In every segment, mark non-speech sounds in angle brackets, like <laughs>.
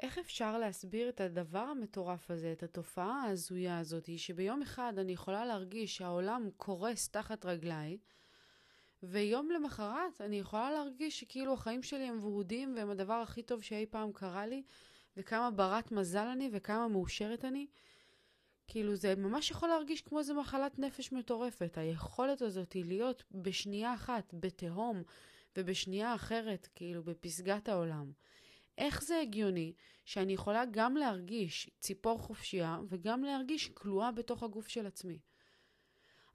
איך אפשר להסביר את הדבר המטורף הזה, את התופעה ההזויה הזאת, שביום אחד אני יכולה להרגיש שהעולם קורס תחת רגליי, ויום למחרת אני יכולה להרגיש שכאילו החיים שלי הם ורודים והם הדבר הכי טוב שאי פעם קרה לי, וכמה ברת מזל אני וכמה מאושרת אני. כאילו זה ממש יכול להרגיש כמו איזה מחלת נפש מטורפת. היכולת הזאת היא להיות בשנייה אחת בתהום ובשנייה אחרת, כאילו בפסגת העולם. איך זה הגיוני שאני יכולה גם להרגיש ציפור חופשייה וגם להרגיש כלואה בתוך הגוף של עצמי?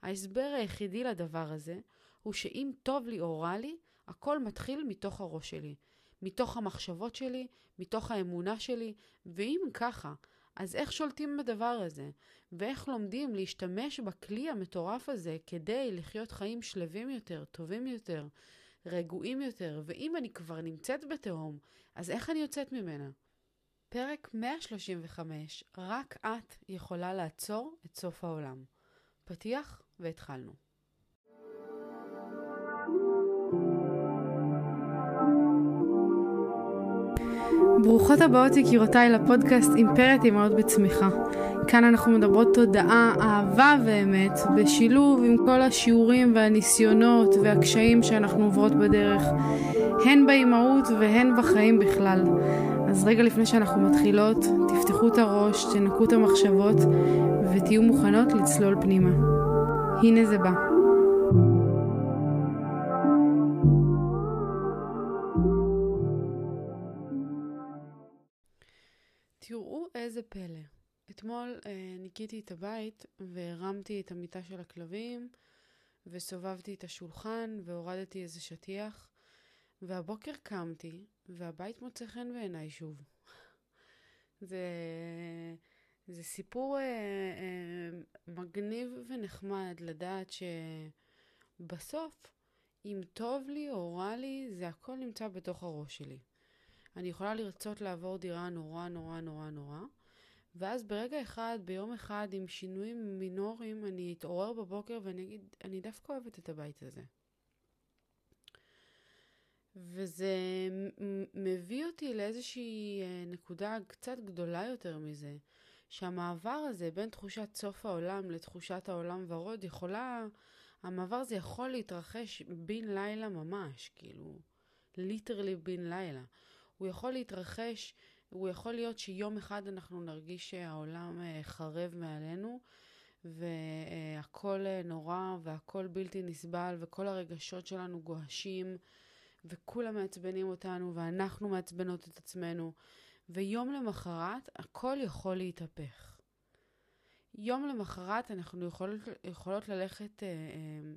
ההסבר היחידי לדבר הזה הוא שאם טוב לי או רע לי, הכל מתחיל מתוך הראש שלי, מתוך המחשבות שלי, מתוך האמונה שלי, ואם ככה, אז איך שולטים בדבר הזה? ואיך לומדים להשתמש בכלי המטורף הזה כדי לחיות חיים שלווים יותר, טובים יותר, רגועים יותר, ואם אני כבר נמצאת בתהום, אז איך אני יוצאת ממנה? פרק 135, רק את יכולה לעצור את סוף העולם. פתיח והתחלנו. ברוכות הבאות יקירותיי לפודקאסט אימפרית אמהות בצמיחה. כאן אנחנו מדברות תודעה, אהבה ואמת, בשילוב עם כל השיעורים והניסיונות והקשיים שאנחנו עוברות בדרך, הן באימהות והן בחיים בכלל. אז רגע לפני שאנחנו מתחילות, תפתחו את הראש, תנקו את המחשבות ותהיו מוכנות לצלול פנימה. הנה זה בא. תראו איזה פלא. אתמול אה, ניקיתי את הבית והרמתי את המיטה של הכלבים וסובבתי את השולחן והורדתי איזה שטיח והבוקר קמתי והבית מוצא חן בעיניי שוב. <laughs> זה, זה סיפור אה, אה, מגניב ונחמד לדעת שבסוף אם טוב לי או רע לי זה הכל נמצא בתוך הראש שלי. אני יכולה לרצות לעבור דירה נורא נורא נורא נורא, ואז ברגע אחד, ביום אחד, עם שינויים מינוריים, אני אתעורר בבוקר ואני אגיד, אני דווקא אוהבת את הבית הזה. וזה מביא אותי לאיזושהי אה, נקודה קצת גדולה יותר מזה, שהמעבר הזה בין תחושת סוף העולם לתחושת העולם ורוד יכולה, המעבר הזה יכול להתרחש בן לילה ממש, כאילו, ליטרלי בן לילה. הוא יכול להתרחש, הוא יכול להיות שיום אחד אנחנו נרגיש שהעולם אה, חרב מעלינו, והכל אה, נורא והכל בלתי נסבל, וכל הרגשות שלנו גועשים, וכולם מעצבנים אותנו, ואנחנו מעצבנות את עצמנו, ויום למחרת הכל יכול להתהפך. יום למחרת אנחנו יכולות, יכולות ללכת אה, אה,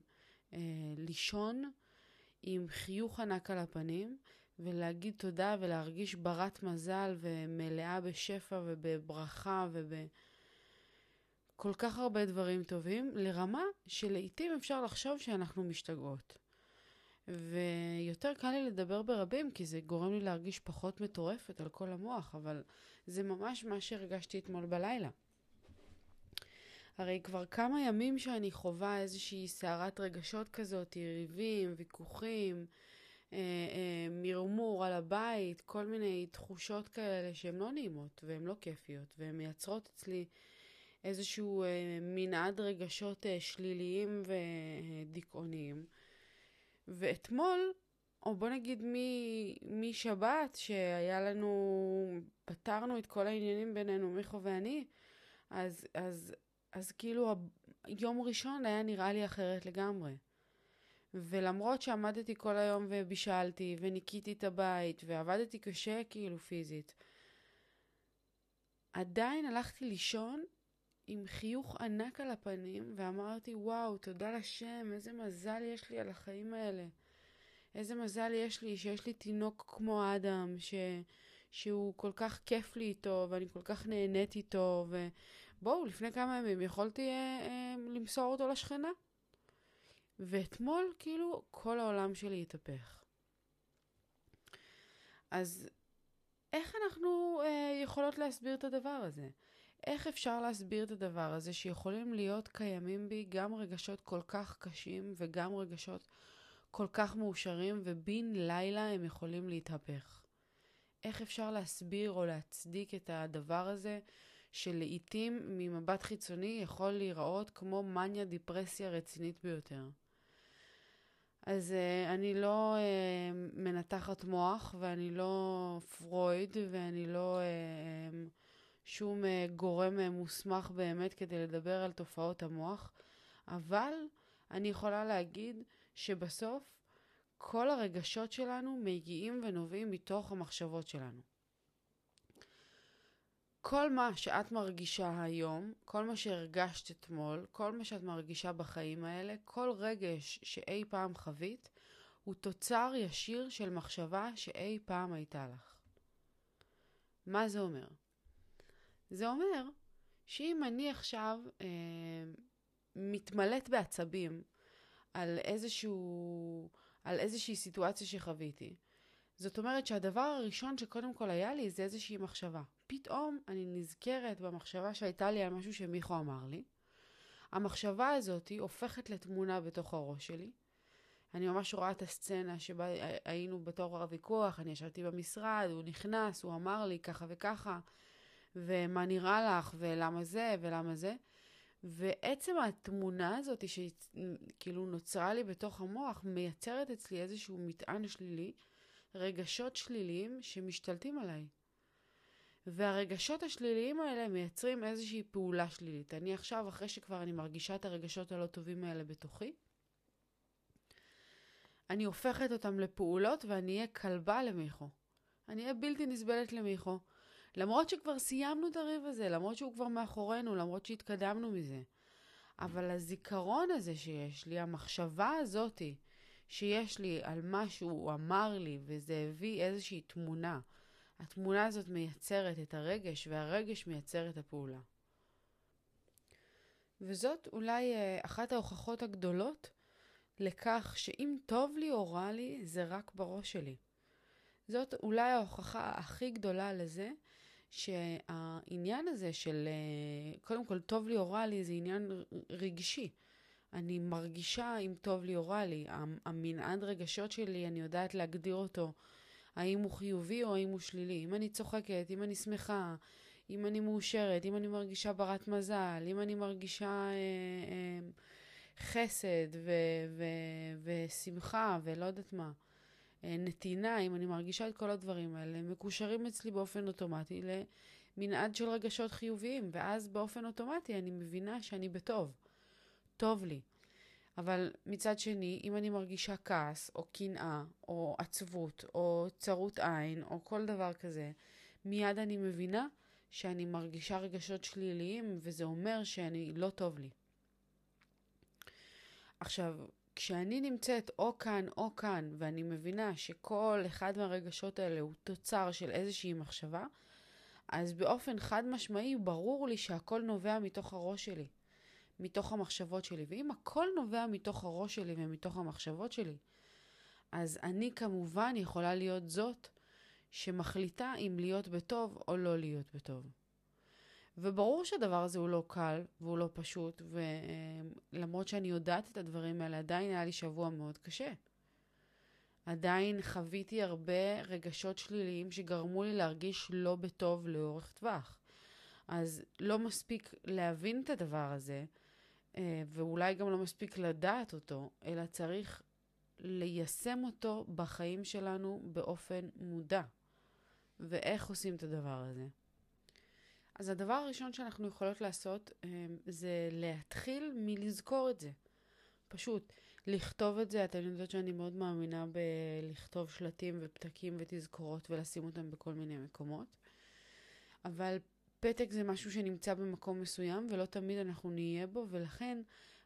אה, לישון עם חיוך ענק על הפנים, ולהגיד תודה ולהרגיש ברת מזל ומלאה בשפע ובברכה ובכל כך הרבה דברים טובים, לרמה שלעיתים אפשר לחשוב שאנחנו משתגעות. ויותר קל לי לדבר ברבים, כי זה גורם לי להרגיש פחות מטורפת על כל המוח, אבל זה ממש מה שהרגשתי אתמול בלילה. הרי כבר כמה ימים שאני חווה איזושהי סערת רגשות כזאת, ריבים, ויכוחים, אה, אה, מרמור על הבית, כל מיני תחושות כאלה שהן לא נעימות והן לא כיפיות, והן מייצרות אצלי איזשהו אה, מנעד רגשות אה, שליליים ודיכאוניים. ואתמול, או בוא נגיד משבת, שהיה לנו, פתרנו את כל העניינים בינינו, מיכו ואני, אז, אז, אז כאילו יום ראשון היה נראה לי אחרת לגמרי. ולמרות שעמדתי כל היום ובישלתי, וניקיתי את הבית, ועבדתי קשה כאילו פיזית, עדיין הלכתי לישון עם חיוך ענק על הפנים, ואמרתי, וואו, תודה לשם, איזה מזל יש לי על החיים האלה. איזה מזל יש לי שיש לי תינוק כמו אדם, ש... שהוא כל כך כיף לי איתו, ואני כל כך נהנית איתו, ובואו, לפני כמה ימים יכולתי אה, אה, למסור אותו לשכנה. ואתמול כאילו כל העולם שלי התהפך. אז איך אנחנו אה, יכולות להסביר את הדבר הזה? איך אפשר להסביר את הדבר הזה שיכולים להיות קיימים בי גם רגשות כל כך קשים וגם רגשות כל כך מאושרים ובן לילה הם יכולים להתהפך? איך אפשר להסביר או להצדיק את הדבר הזה, שלעיתים ממבט חיצוני יכול להיראות כמו מניה דיפרסיה רצינית ביותר. אז uh, אני לא uh, מנתחת מוח, ואני לא פרויד, ואני לא uh, שום uh, גורם uh, מוסמך באמת כדי לדבר על תופעות המוח, אבל אני יכולה להגיד שבסוף כל הרגשות שלנו מגיעים ונובעים מתוך המחשבות שלנו. כל מה שאת מרגישה היום, כל מה שהרגשת אתמול, כל מה שאת מרגישה בחיים האלה, כל רגש שאי פעם חווית, הוא תוצר ישיר של מחשבה שאי פעם הייתה לך. מה זה אומר? זה אומר שאם אני עכשיו אה, מתמלאת בעצבים על איזשהו, על איזושהי סיטואציה שחוויתי, זאת אומרת שהדבר הראשון שקודם כל היה לי זה איזושהי מחשבה. פתאום אני נזכרת במחשבה שהייתה לי על משהו שמיכו אמר לי. המחשבה הזאת הופכת לתמונה בתוך הראש שלי. אני ממש רואה את הסצנה שבה היינו בתור הוויכוח, אני ישבתי במשרד, הוא נכנס, הוא אמר לי ככה וככה, ומה נראה לך, ולמה זה, ולמה זה. ועצם התמונה הזאת שכאילו נוצרה לי בתוך המוח, מייצרת אצלי איזשהו מטען שלילי, רגשות שליליים שמשתלטים עליי. והרגשות השליליים האלה מייצרים איזושהי פעולה שלילית. אני עכשיו, אחרי שכבר אני מרגישה את הרגשות הלא טובים האלה בתוכי, אני הופכת אותם לפעולות ואני אהיה כלבה למיכו. אני אהיה בלתי נסבלת למיכו. למרות שכבר סיימנו את הריב הזה, למרות שהוא כבר מאחורינו, למרות שהתקדמנו מזה. אבל הזיכרון הזה שיש לי, המחשבה הזאתי שיש לי על מה שהוא אמר לי, וזה הביא איזושהי תמונה, התמונה הזאת מייצרת את הרגש, והרגש מייצר את הפעולה. וזאת אולי אה, אחת ההוכחות הגדולות לכך שאם טוב לי או רע לי, זה רק בראש שלי. זאת אולי ההוכחה הכי גדולה לזה שהעניין הזה של אה, קודם כל טוב לי או רע לי זה עניין רגשי. אני מרגישה אם טוב לי או רע לי. המנעד רגשות שלי, אני יודעת להגדיר אותו האם הוא חיובי או האם הוא שלילי. אם אני צוחקת, אם אני שמחה, אם אני מאושרת, אם אני מרגישה ברת מזל, אם אני מרגישה אה, אה, חסד ו- ו- ושמחה ולא יודעת מה. אה, נתינה, אם אני מרגישה את כל הדברים האלה, מקושרים אצלי באופן אוטומטי למנעד של רגשות חיוביים, ואז באופן אוטומטי אני מבינה שאני בטוב. טוב לי. אבל מצד שני, אם אני מרגישה כעס, או קנאה, או עצבות, או צרות עין, או כל דבר כזה, מיד אני מבינה שאני מרגישה רגשות שליליים, וזה אומר שאני לא טוב לי. עכשיו, כשאני נמצאת או כאן או כאן, ואני מבינה שכל אחד מהרגשות האלה הוא תוצר של איזושהי מחשבה, אז באופן חד משמעי ברור לי שהכל נובע מתוך הראש שלי. מתוך המחשבות שלי. ואם הכל נובע מתוך הראש שלי ומתוך המחשבות שלי, אז אני כמובן יכולה להיות זאת שמחליטה אם להיות בטוב או לא להיות בטוב. וברור שהדבר הזה הוא לא קל והוא לא פשוט, ולמרות שאני יודעת את הדברים האלה, עדיין היה לי שבוע מאוד קשה. עדיין חוויתי הרבה רגשות שליליים שגרמו לי להרגיש לא בטוב לאורך טווח. אז לא מספיק להבין את הדבר הזה, ואולי גם לא מספיק לדעת אותו, אלא צריך ליישם אותו בחיים שלנו באופן מודע. ואיך עושים את הדבר הזה? אז הדבר הראשון שאנחנו יכולות לעשות אה, זה להתחיל מלזכור את זה. פשוט לכתוב את זה. אתם יודעות שאני מאוד מאמינה בלכתוב שלטים ופתקים ותזכורות ולשים אותם בכל מיני מקומות. אבל פתק זה משהו שנמצא במקום מסוים ולא תמיד אנחנו נהיה בו, ולכן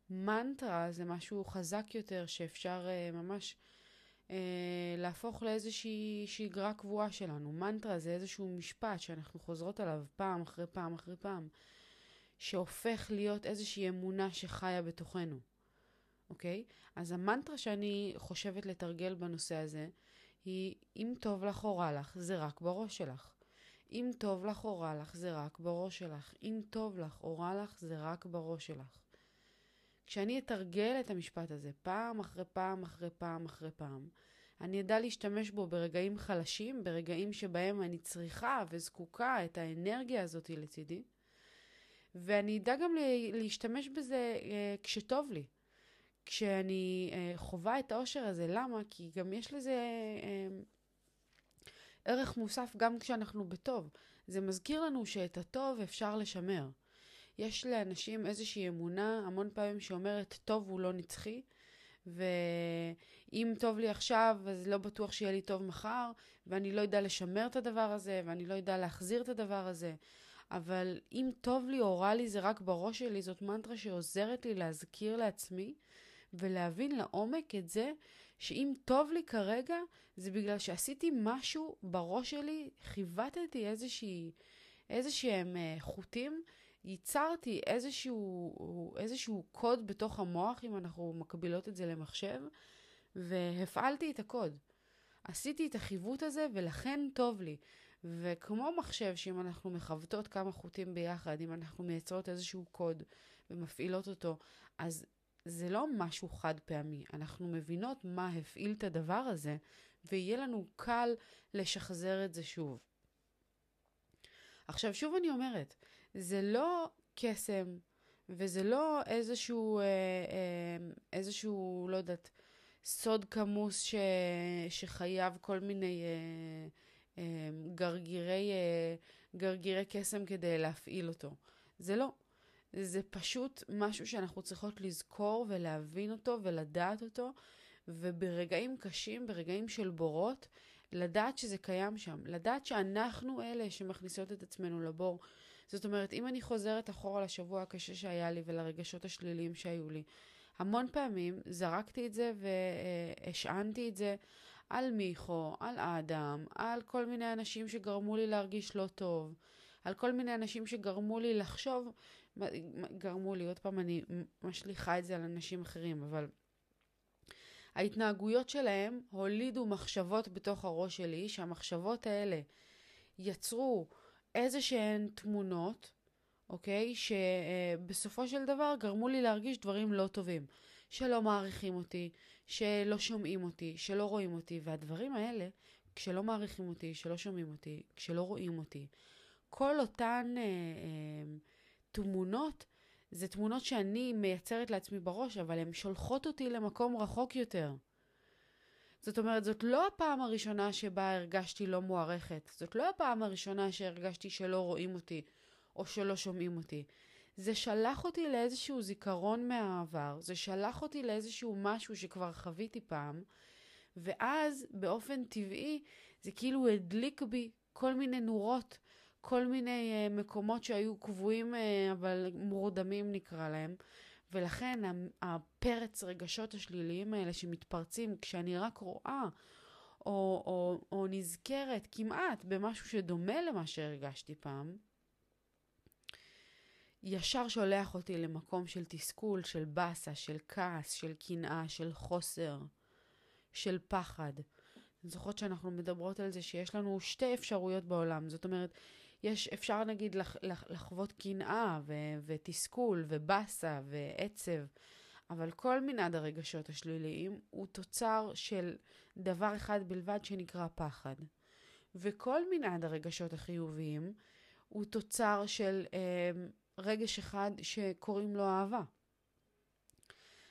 מנטרה זה משהו חזק יותר שאפשר uh, ממש uh, להפוך לאיזושהי שגרה קבועה שלנו. מנטרה זה איזשהו משפט שאנחנו חוזרות עליו פעם אחרי פעם אחרי פעם, שהופך להיות איזושהי אמונה שחיה בתוכנו, אוקיי? אז המנטרה שאני חושבת לתרגל בנושא הזה היא, אם טוב לך או רע לך, זה רק בראש שלך. אם טוב לך או רע לך, זה רק בראש שלך. אם טוב לך או רע לך, זה רק בראש שלך. כשאני אתרגל את המשפט הזה פעם אחרי פעם אחרי פעם אחרי פעם, אני אדע להשתמש בו ברגעים חלשים, ברגעים שבהם אני צריכה וזקוקה את האנרגיה הזאת לצידי. ואני אדע גם להשתמש בזה אה, כשטוב לי. כשאני אה, חווה את האושר הזה. למה? כי גם יש לזה אה, ערך מוסף גם כשאנחנו בטוב. זה מזכיר לנו שאת הטוב אפשר לשמר. יש לאנשים איזושהי אמונה המון פעמים שאומרת טוב הוא לא נצחי, ואם טוב לי עכשיו, אז לא בטוח שיהיה לי טוב מחר, ואני לא יודע לשמר את הדבר הזה, ואני לא יודע להחזיר את הדבר הזה. אבל אם טוב לי או רע לי זה רק בראש שלי, זאת מנטרה שעוזרת לי להזכיר לעצמי ולהבין לעומק את זה שאם טוב לי כרגע, זה בגלל שעשיתי משהו בראש שלי, חיווטתי איזושהי, איזשהם אה, חוטים, ייצרתי איזשהו, איזשהו קוד בתוך המוח, אם אנחנו מקבילות את זה למחשב, והפעלתי את הקוד. עשיתי את החיווט הזה ולכן טוב לי. וכמו מחשב, שאם אנחנו מכוותות כמה חוטים ביחד, אם אנחנו מייצרות איזשהו קוד ומפעילות אותו, אז זה לא משהו חד פעמי. אנחנו מבינות מה הפעיל את הדבר הזה, ויהיה לנו קל לשחזר את זה שוב. עכשיו, שוב אני אומרת, זה לא קסם, וזה לא איזשהו, אה, אה, איזשהו, לא יודעת, סוד כמוס ש, שחייב כל מיני אה, אה, גרגירי, אה, גרגירי קסם כדי להפעיל אותו. זה לא. זה פשוט משהו שאנחנו צריכות לזכור ולהבין אותו ולדעת אותו, וברגעים קשים, ברגעים של בורות, לדעת שזה קיים שם. לדעת שאנחנו אלה שמכניסות את עצמנו לבור. זאת אומרת, אם אני חוזרת אחורה לשבוע הקשה שהיה לי ולרגשות השליליים שהיו לי, המון פעמים זרקתי את זה והשענתי את זה על מיכו, על אדם, על כל מיני אנשים שגרמו לי להרגיש לא טוב, על כל מיני אנשים שגרמו לי לחשוב גרמו לי, עוד פעם אני משליכה את זה על אנשים אחרים, אבל ההתנהגויות שלהם הולידו מחשבות בתוך הראש שלי, שהמחשבות האלה יצרו איזה שהן תמונות, אוקיי? שבסופו של דבר גרמו לי להרגיש דברים לא טובים. שלא מעריכים אותי, שלא שומעים אותי, שלא רואים אותי, והדברים האלה, כשלא מעריכים אותי, שלא שומעים אותי, כשלא רואים אותי, כל אותן אה, אה, תמונות זה תמונות שאני מייצרת לעצמי בראש, אבל הן שולחות אותי למקום רחוק יותר. זאת אומרת, זאת לא הפעם הראשונה שבה הרגשתי לא מוערכת. זאת לא הפעם הראשונה שהרגשתי שלא רואים אותי, או שלא שומעים אותי. זה שלח אותי לאיזשהו זיכרון מהעבר, זה שלח אותי לאיזשהו משהו שכבר חוויתי פעם, ואז באופן טבעי זה כאילו הדליק בי כל מיני נורות כל מיני uh, מקומות שהיו קבועים uh, אבל מורדמים נקרא להם. ולכן הפרץ רגשות השליליים האלה שמתפרצים כשאני רק רואה או, או, או נזכרת כמעט במשהו שדומה למה שהרגשתי פעם, ישר שולח אותי למקום של תסכול, של באסה, של כעס, של קנאה, של חוסר, של פחד. אני זוכרת שאנחנו מדברות על זה שיש לנו שתי אפשרויות בעולם. זאת אומרת, יש, אפשר נגיד לח, לח, לחוות קנאה ותסכול ובאסה ועצב, אבל כל מנעד הרגשות השליליים הוא תוצר של דבר אחד בלבד שנקרא פחד. וכל מנעד הרגשות החיוביים הוא תוצר של אה, רגש אחד שקוראים לו אהבה.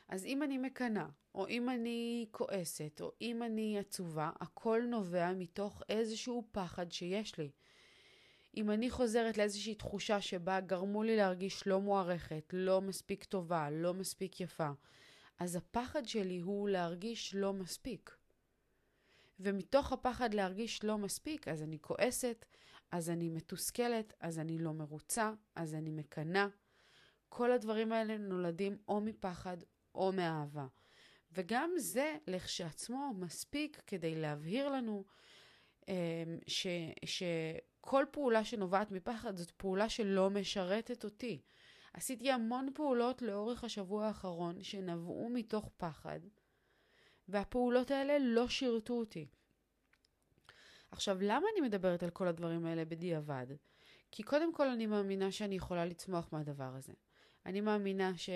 אז אם אני מקנאה, או אם אני כועסת, או אם אני עצובה, הכל נובע מתוך איזשהו פחד שיש לי. אם אני חוזרת לאיזושהי תחושה שבה גרמו לי להרגיש לא מוערכת, לא מספיק טובה, לא מספיק יפה, אז הפחד שלי הוא להרגיש לא מספיק. ומתוך הפחד להרגיש לא מספיק, אז אני כועסת, אז אני מתוסכלת, אז אני לא מרוצה, אז אני מקנאה. כל הדברים האלה נולדים או מפחד או מאהבה. וגם זה לכשעצמו מספיק כדי להבהיר לנו אמ, ש, שכל פעולה שנובעת מפחד זאת פעולה שלא משרתת אותי. עשיתי המון פעולות לאורך השבוע האחרון שנבעו מתוך פחד, והפעולות האלה לא שירתו אותי. עכשיו, למה אני מדברת על כל הדברים האלה בדיעבד? כי קודם כל אני מאמינה שאני יכולה לצמוח מהדבר הזה. אני מאמינה ש...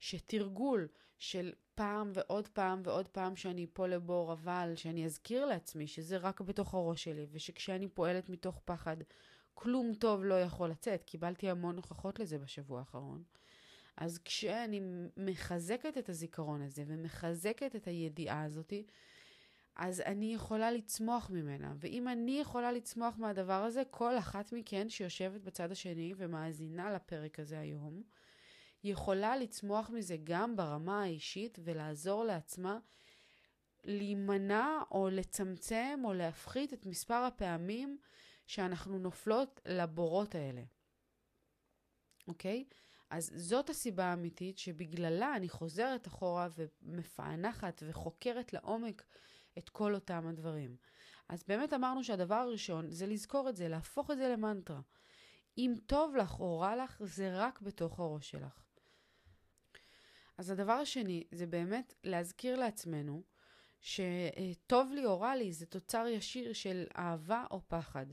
שתרגול של פעם ועוד פעם ועוד פעם שאני אפול לבור, אבל שאני אזכיר לעצמי שזה רק בתוך הראש שלי, ושכשאני פועלת מתוך פחד, כלום טוב לא יכול לצאת. קיבלתי המון הוכחות לזה בשבוע האחרון. אז כשאני מחזקת את הזיכרון הזה ומחזקת את הידיעה הזאתי, אז אני יכולה לצמוח ממנה. ואם אני יכולה לצמוח מהדבר הזה, כל אחת מכן שיושבת בצד השני ומאזינה לפרק הזה היום, יכולה לצמוח מזה גם ברמה האישית ולעזור לעצמה להימנע או לצמצם או להפחית את מספר הפעמים שאנחנו נופלות לבורות האלה. אוקיי? אז זאת הסיבה האמיתית שבגללה אני חוזרת אחורה ומפענחת וחוקרת לעומק את כל אותם הדברים. אז באמת אמרנו שהדבר הראשון זה לזכור את זה, להפוך את זה למנטרה. אם טוב לך או רע לך, זה רק בתוך הראש שלך. אז הדבר השני זה באמת להזכיר לעצמנו שטוב לי או רע לי זה תוצר ישיר של אהבה או פחד.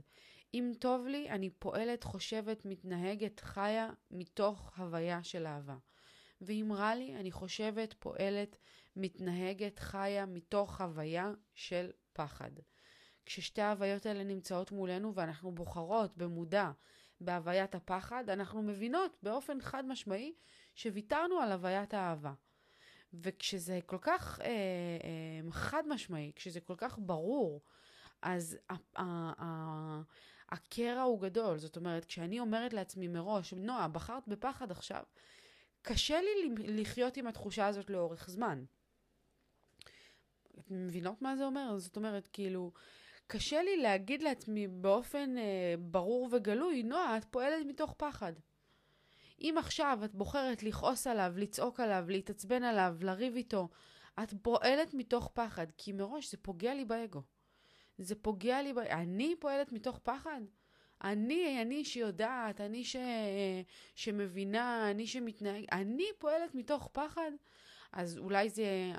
אם טוב לי, אני פועלת, חושבת, מתנהגת, חיה מתוך הוויה של אהבה. ואם רע לי, אני חושבת, פועלת, מתנהגת, חיה מתוך הוויה של פחד. כששתי ההוויות האלה נמצאות מולנו ואנחנו בוחרות במודע בהוויית הפחד, אנחנו מבינות באופן חד משמעי שוויתרנו על הוויית האהבה. וכשזה כל כך אה, אה, חד משמעי, כשזה כל כך ברור, אז הקרע הוא גדול. זאת אומרת, כשאני אומרת לעצמי מראש, נועה, בחרת בפחד עכשיו, קשה לי לחיות עם התחושה הזאת לאורך זמן. אתם מבינות מה זה אומר? זאת אומרת, כאילו, קשה לי להגיד לעצמי באופן אה, ברור וגלוי, נועה, את פועלת מתוך פחד. אם עכשיו את בוחרת לכעוס עליו, לצעוק עליו, להתעצבן עליו, לריב איתו, את פועלת מתוך פחד, כי מראש זה פוגע לי באגו. זה פוגע לי, ב... אני פועלת מתוך פחד. אני, אני שיודעת, אני ש... שמבינה, אני שמתנהג, אני פועלת מתוך פחד. אז אולי זה,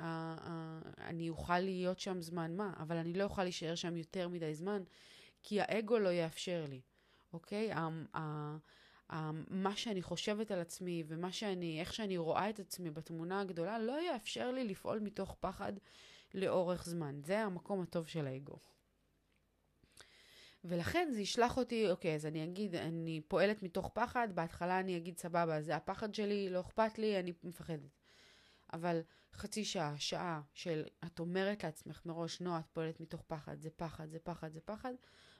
אני אוכל להיות שם זמן מה, אבל אני לא אוכל להישאר שם יותר מדי זמן, כי האגו לא יאפשר לי, אוקיי? ה, מה שאני חושבת על עצמי ומה שאני, איך שאני רואה את עצמי בתמונה הגדולה, לא יאפשר לי לפעול מתוך פחד לאורך זמן. זה המקום הטוב של האגו. ולכן זה ישלח אותי, אוקיי, אז אני אגיד, אני פועלת מתוך פחד, בהתחלה אני אגיד, סבבה, זה הפחד שלי, לא אכפת לי, אני מפחדת. אבל חצי שעה, שעה של את אומרת לעצמך מראש, נועה, את פועלת מתוך פחד, זה פחד, זה פחד, זה פחד,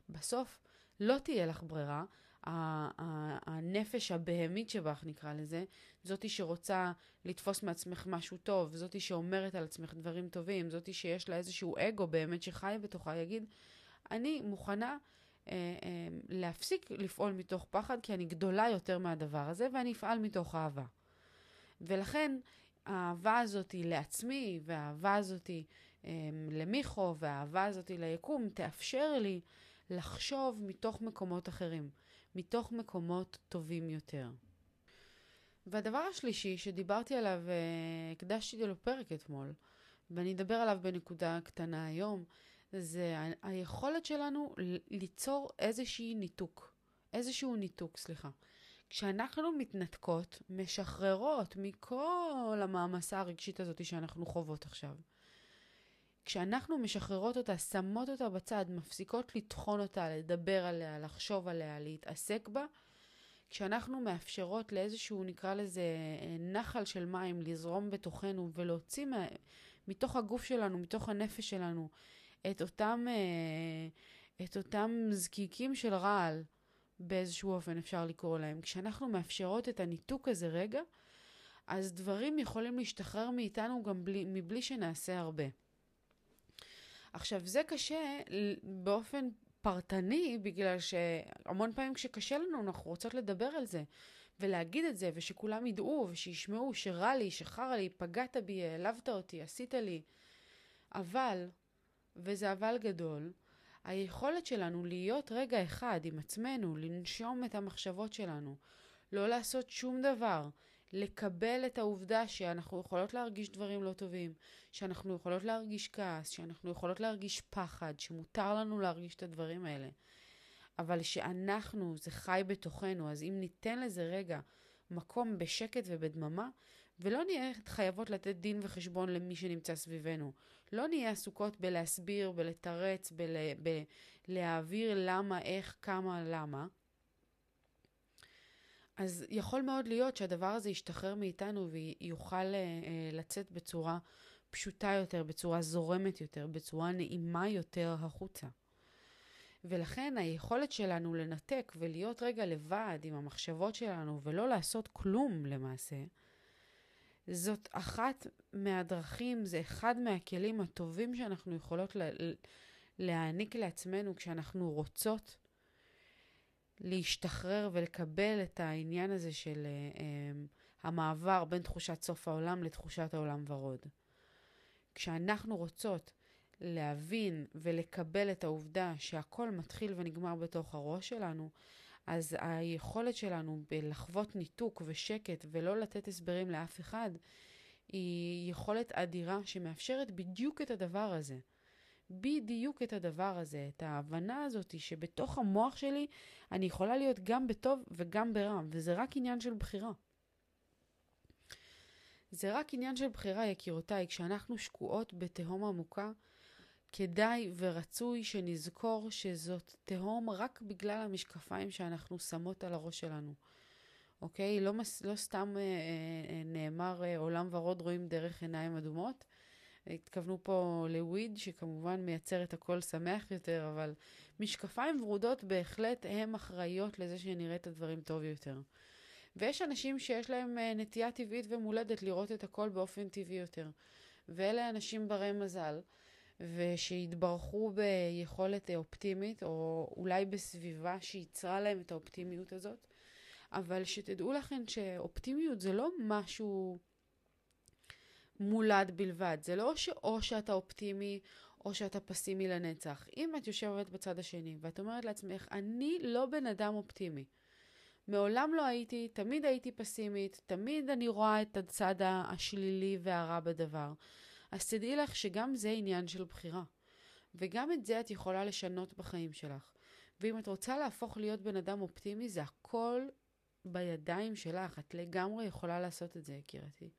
בסוף לא תהיה לך ברירה. הנפש הבהמית שבך, נקרא לזה, זאתי שרוצה לתפוס מעצמך משהו טוב, זאתי שאומרת על עצמך דברים טובים, זאתי שיש לה איזשהו אגו באמת שחי בתוכה, יגיד, אני מוכנה אה, אה, להפסיק לפעול מתוך פחד, כי אני גדולה יותר מהדבר הזה, ואני אפעל מתוך אהבה. ולכן, האהבה הזאת לעצמי, והאהבה הזאת אה, למיכו, והאהבה הזאת ליקום, תאפשר לי לחשוב מתוך מקומות אחרים, מתוך מקומות טובים יותר. והדבר השלישי שדיברתי עליו, אה, הקדשתי לו פרק אתמול, ואני אדבר עליו בנקודה קטנה היום, זה היכולת שלנו ליצור איזשהי ניתוק. איזשהו ניתוק, סליחה. כשאנחנו מתנתקות, משחררות מכל המעמסה הרגשית הזאת שאנחנו חוות עכשיו. כשאנחנו משחררות אותה, שמות אותה בצד, מפסיקות לטחון אותה, לדבר עליה, לחשוב עליה, להתעסק בה, כשאנחנו מאפשרות לאיזשהו, נקרא לזה, נחל של מים לזרום בתוכנו ולהוציא מה, מתוך הגוף שלנו, מתוך הנפש שלנו, את אותם, אה, את אותם זקיקים של רעל, באיזשהו אופן אפשר לקרוא להם. כשאנחנו מאפשרות את הניתוק הזה רגע, אז דברים יכולים להשתחרר מאיתנו גם בלי, מבלי שנעשה הרבה. עכשיו, זה קשה באופן פרטני, בגלל שהמון פעמים כשקשה לנו, אנחנו רוצות לדבר על זה, ולהגיד את זה, ושכולם ידעו, ושישמעו שרע לי, שחרא לי, פגעת בי, העלבת אותי, עשית לי. אבל וזה אבל גדול, היכולת שלנו להיות רגע אחד עם עצמנו, לנשום את המחשבות שלנו, לא לעשות שום דבר, לקבל את העובדה שאנחנו יכולות להרגיש דברים לא טובים, שאנחנו יכולות להרגיש כעס, שאנחנו יכולות להרגיש פחד, שמותר לנו להרגיש את הדברים האלה. אבל שאנחנו, זה חי בתוכנו, אז אם ניתן לזה רגע מקום בשקט ובדממה, ולא נהיה חייבות לתת דין וחשבון למי שנמצא סביבנו. לא נהיה עסוקות בלהסביר, בלתרץ, בלהעביר למה, איך, כמה, למה. אז יכול מאוד להיות שהדבר הזה ישתחרר מאיתנו ויוכל uh, לצאת בצורה פשוטה יותר, בצורה זורמת יותר, בצורה נעימה יותר החוצה. ולכן היכולת שלנו לנתק ולהיות רגע לבד עם המחשבות שלנו ולא לעשות כלום למעשה, זאת אחת מהדרכים, זה אחד מהכלים הטובים שאנחנו יכולות לה, להעניק לעצמנו כשאנחנו רוצות להשתחרר ולקבל את העניין הזה של uh, um, המעבר בין תחושת סוף העולם לתחושת העולם ורוד. כשאנחנו רוצות להבין ולקבל את העובדה שהכל מתחיל ונגמר בתוך הראש שלנו, אז היכולת שלנו בלחוות ניתוק ושקט ולא לתת הסברים לאף אחד, היא יכולת אדירה שמאפשרת בדיוק את הדבר הזה. בדיוק את הדבר הזה, את ההבנה הזאת שבתוך המוח שלי אני יכולה להיות גם בטוב וגם ברע, וזה רק עניין של בחירה. זה רק עניין של בחירה, יקירותיי. כשאנחנו שקועות בתהום עמוקה, כדאי ורצוי שנזכור שזאת תהום רק בגלל המשקפיים שאנחנו שמות על הראש שלנו. אוקיי? לא, מס, לא סתם אה, אה, נאמר אה, עולם ורוד רואים דרך עיניים אדומות. התכוונו פה לוויד, שכמובן מייצר את הכל שמח יותר, אבל משקפיים ורודות בהחלט הן אחראיות לזה שנראה את הדברים טוב יותר. ויש אנשים שיש להם אה, נטייה טבעית ומולדת לראות את הכל באופן טבעי יותר. ואלה אנשים ברי מזל, ושהתברכו ביכולת אופטימית, או אולי בסביבה שייצרה להם את האופטימיות הזאת. אבל שתדעו לכם שאופטימיות זה לא משהו מולד בלבד. זה לא שאו שאתה אופטימי או שאתה פסימי לנצח. אם את יושבת בצד השני ואת אומרת לעצמך, אני לא בן אדם אופטימי. מעולם לא הייתי, תמיד הייתי פסימית, תמיד אני רואה את הצד השלילי והרע בדבר. אז תדעי לך שגם זה עניין של בחירה. וגם את זה את יכולה לשנות בחיים שלך. ואם את רוצה להפוך להיות בן אדם אופטימי, זה הכל בידיים שלך. את לגמרי יכולה לעשות את זה, יקירתי.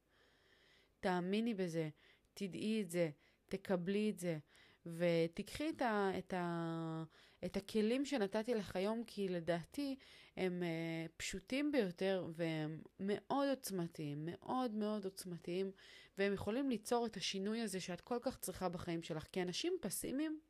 תאמיני בזה, תדעי את זה, תקבלי את זה, ותיקחי את, ה, את, ה, את הכלים שנתתי לך היום, כי לדעתי הם uh, פשוטים ביותר והם מאוד עוצמתיים, מאוד מאוד עוצמתיים, והם יכולים ליצור את השינוי הזה שאת כל כך צריכה בחיים שלך. כי אנשים פסימיים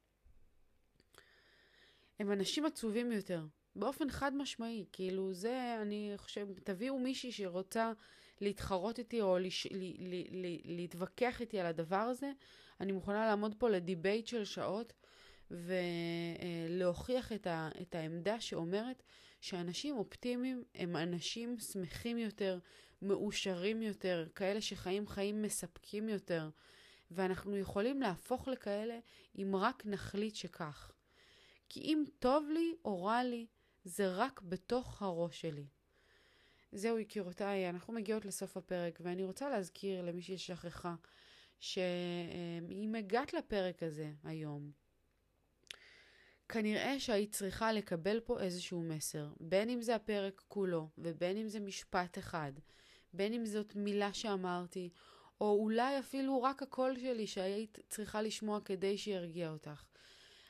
הם אנשים עצובים יותר, באופן חד משמעי. כאילו זה, אני חושב, תביאו מישהי שרוצה להתחרות איתי או לש, ל, ל, ל, להתווכח איתי על הדבר הזה, אני מוכנה לעמוד פה לדיבייט של שעות ולהוכיח את, ה, את העמדה שאומרת שאנשים אופטימיים הם אנשים שמחים יותר, מאושרים יותר, כאלה שחיים חיים מספקים יותר, ואנחנו יכולים להפוך לכאלה אם רק נחליט שכך. כי אם טוב לי או רע לי, זה רק בתוך הראש שלי. זהו יקירותיי, אנחנו מגיעות לסוף הפרק, ואני רוצה להזכיר למי ששכחה, שאם הגעת לפרק הזה היום, כנראה שהיית צריכה לקבל פה איזשהו מסר, בין אם זה הפרק כולו, ובין אם זה משפט אחד, בין אם זאת מילה שאמרתי, או אולי אפילו רק הקול שלי שהיית צריכה לשמוע כדי שירגיע אותך.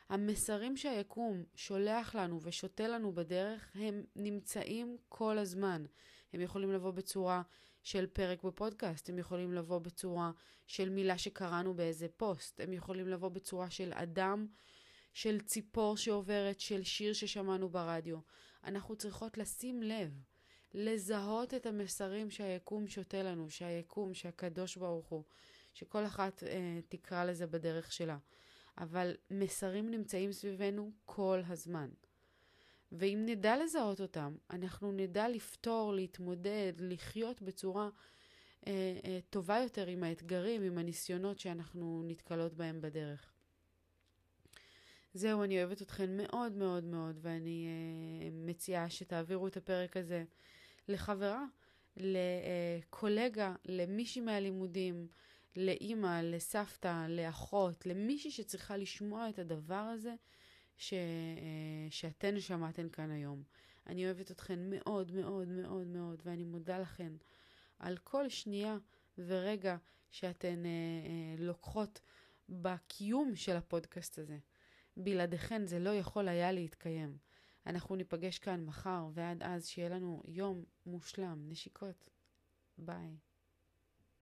המסרים שהיקום שולח לנו ושותה לנו בדרך, הם נמצאים כל הזמן. הם יכולים לבוא בצורה של פרק בפודקאסט, הם יכולים לבוא בצורה של מילה שקראנו באיזה פוסט, הם יכולים לבוא בצורה של אדם, של ציפור שעוברת, של שיר ששמענו ברדיו. אנחנו צריכות לשים לב, לזהות את המסרים שהיקום שותה לנו, שהיקום, שהקדוש ברוך הוא, שכל אחת אה, תקרא לזה בדרך שלה. אבל מסרים נמצאים סביבנו כל הזמן. ואם נדע לזהות אותם, אנחנו נדע לפתור, להתמודד, לחיות בצורה אה, אה, טובה יותר עם האתגרים, עם הניסיונות שאנחנו נתקלות בהם בדרך. זהו, אני אוהבת אתכן מאוד מאוד מאוד, ואני אה, מציעה שתעבירו את הפרק הזה לחברה, לקולגה, למישהי מהלימודים, לאימא, לסבתא, לאחות, למישהי שצריכה לשמוע את הדבר הזה ש, אה, שאתן שמעתן כאן היום. אני אוהבת אתכן מאוד מאוד מאוד מאוד, ואני מודה לכן על כל שנייה ורגע שאתן אה, אה, לוקחות בקיום של הפודקאסט הזה. בלעדיכן זה לא יכול היה להתקיים. אנחנו ניפגש כאן מחר, ועד אז שיהיה לנו יום מושלם. נשיקות. ביי.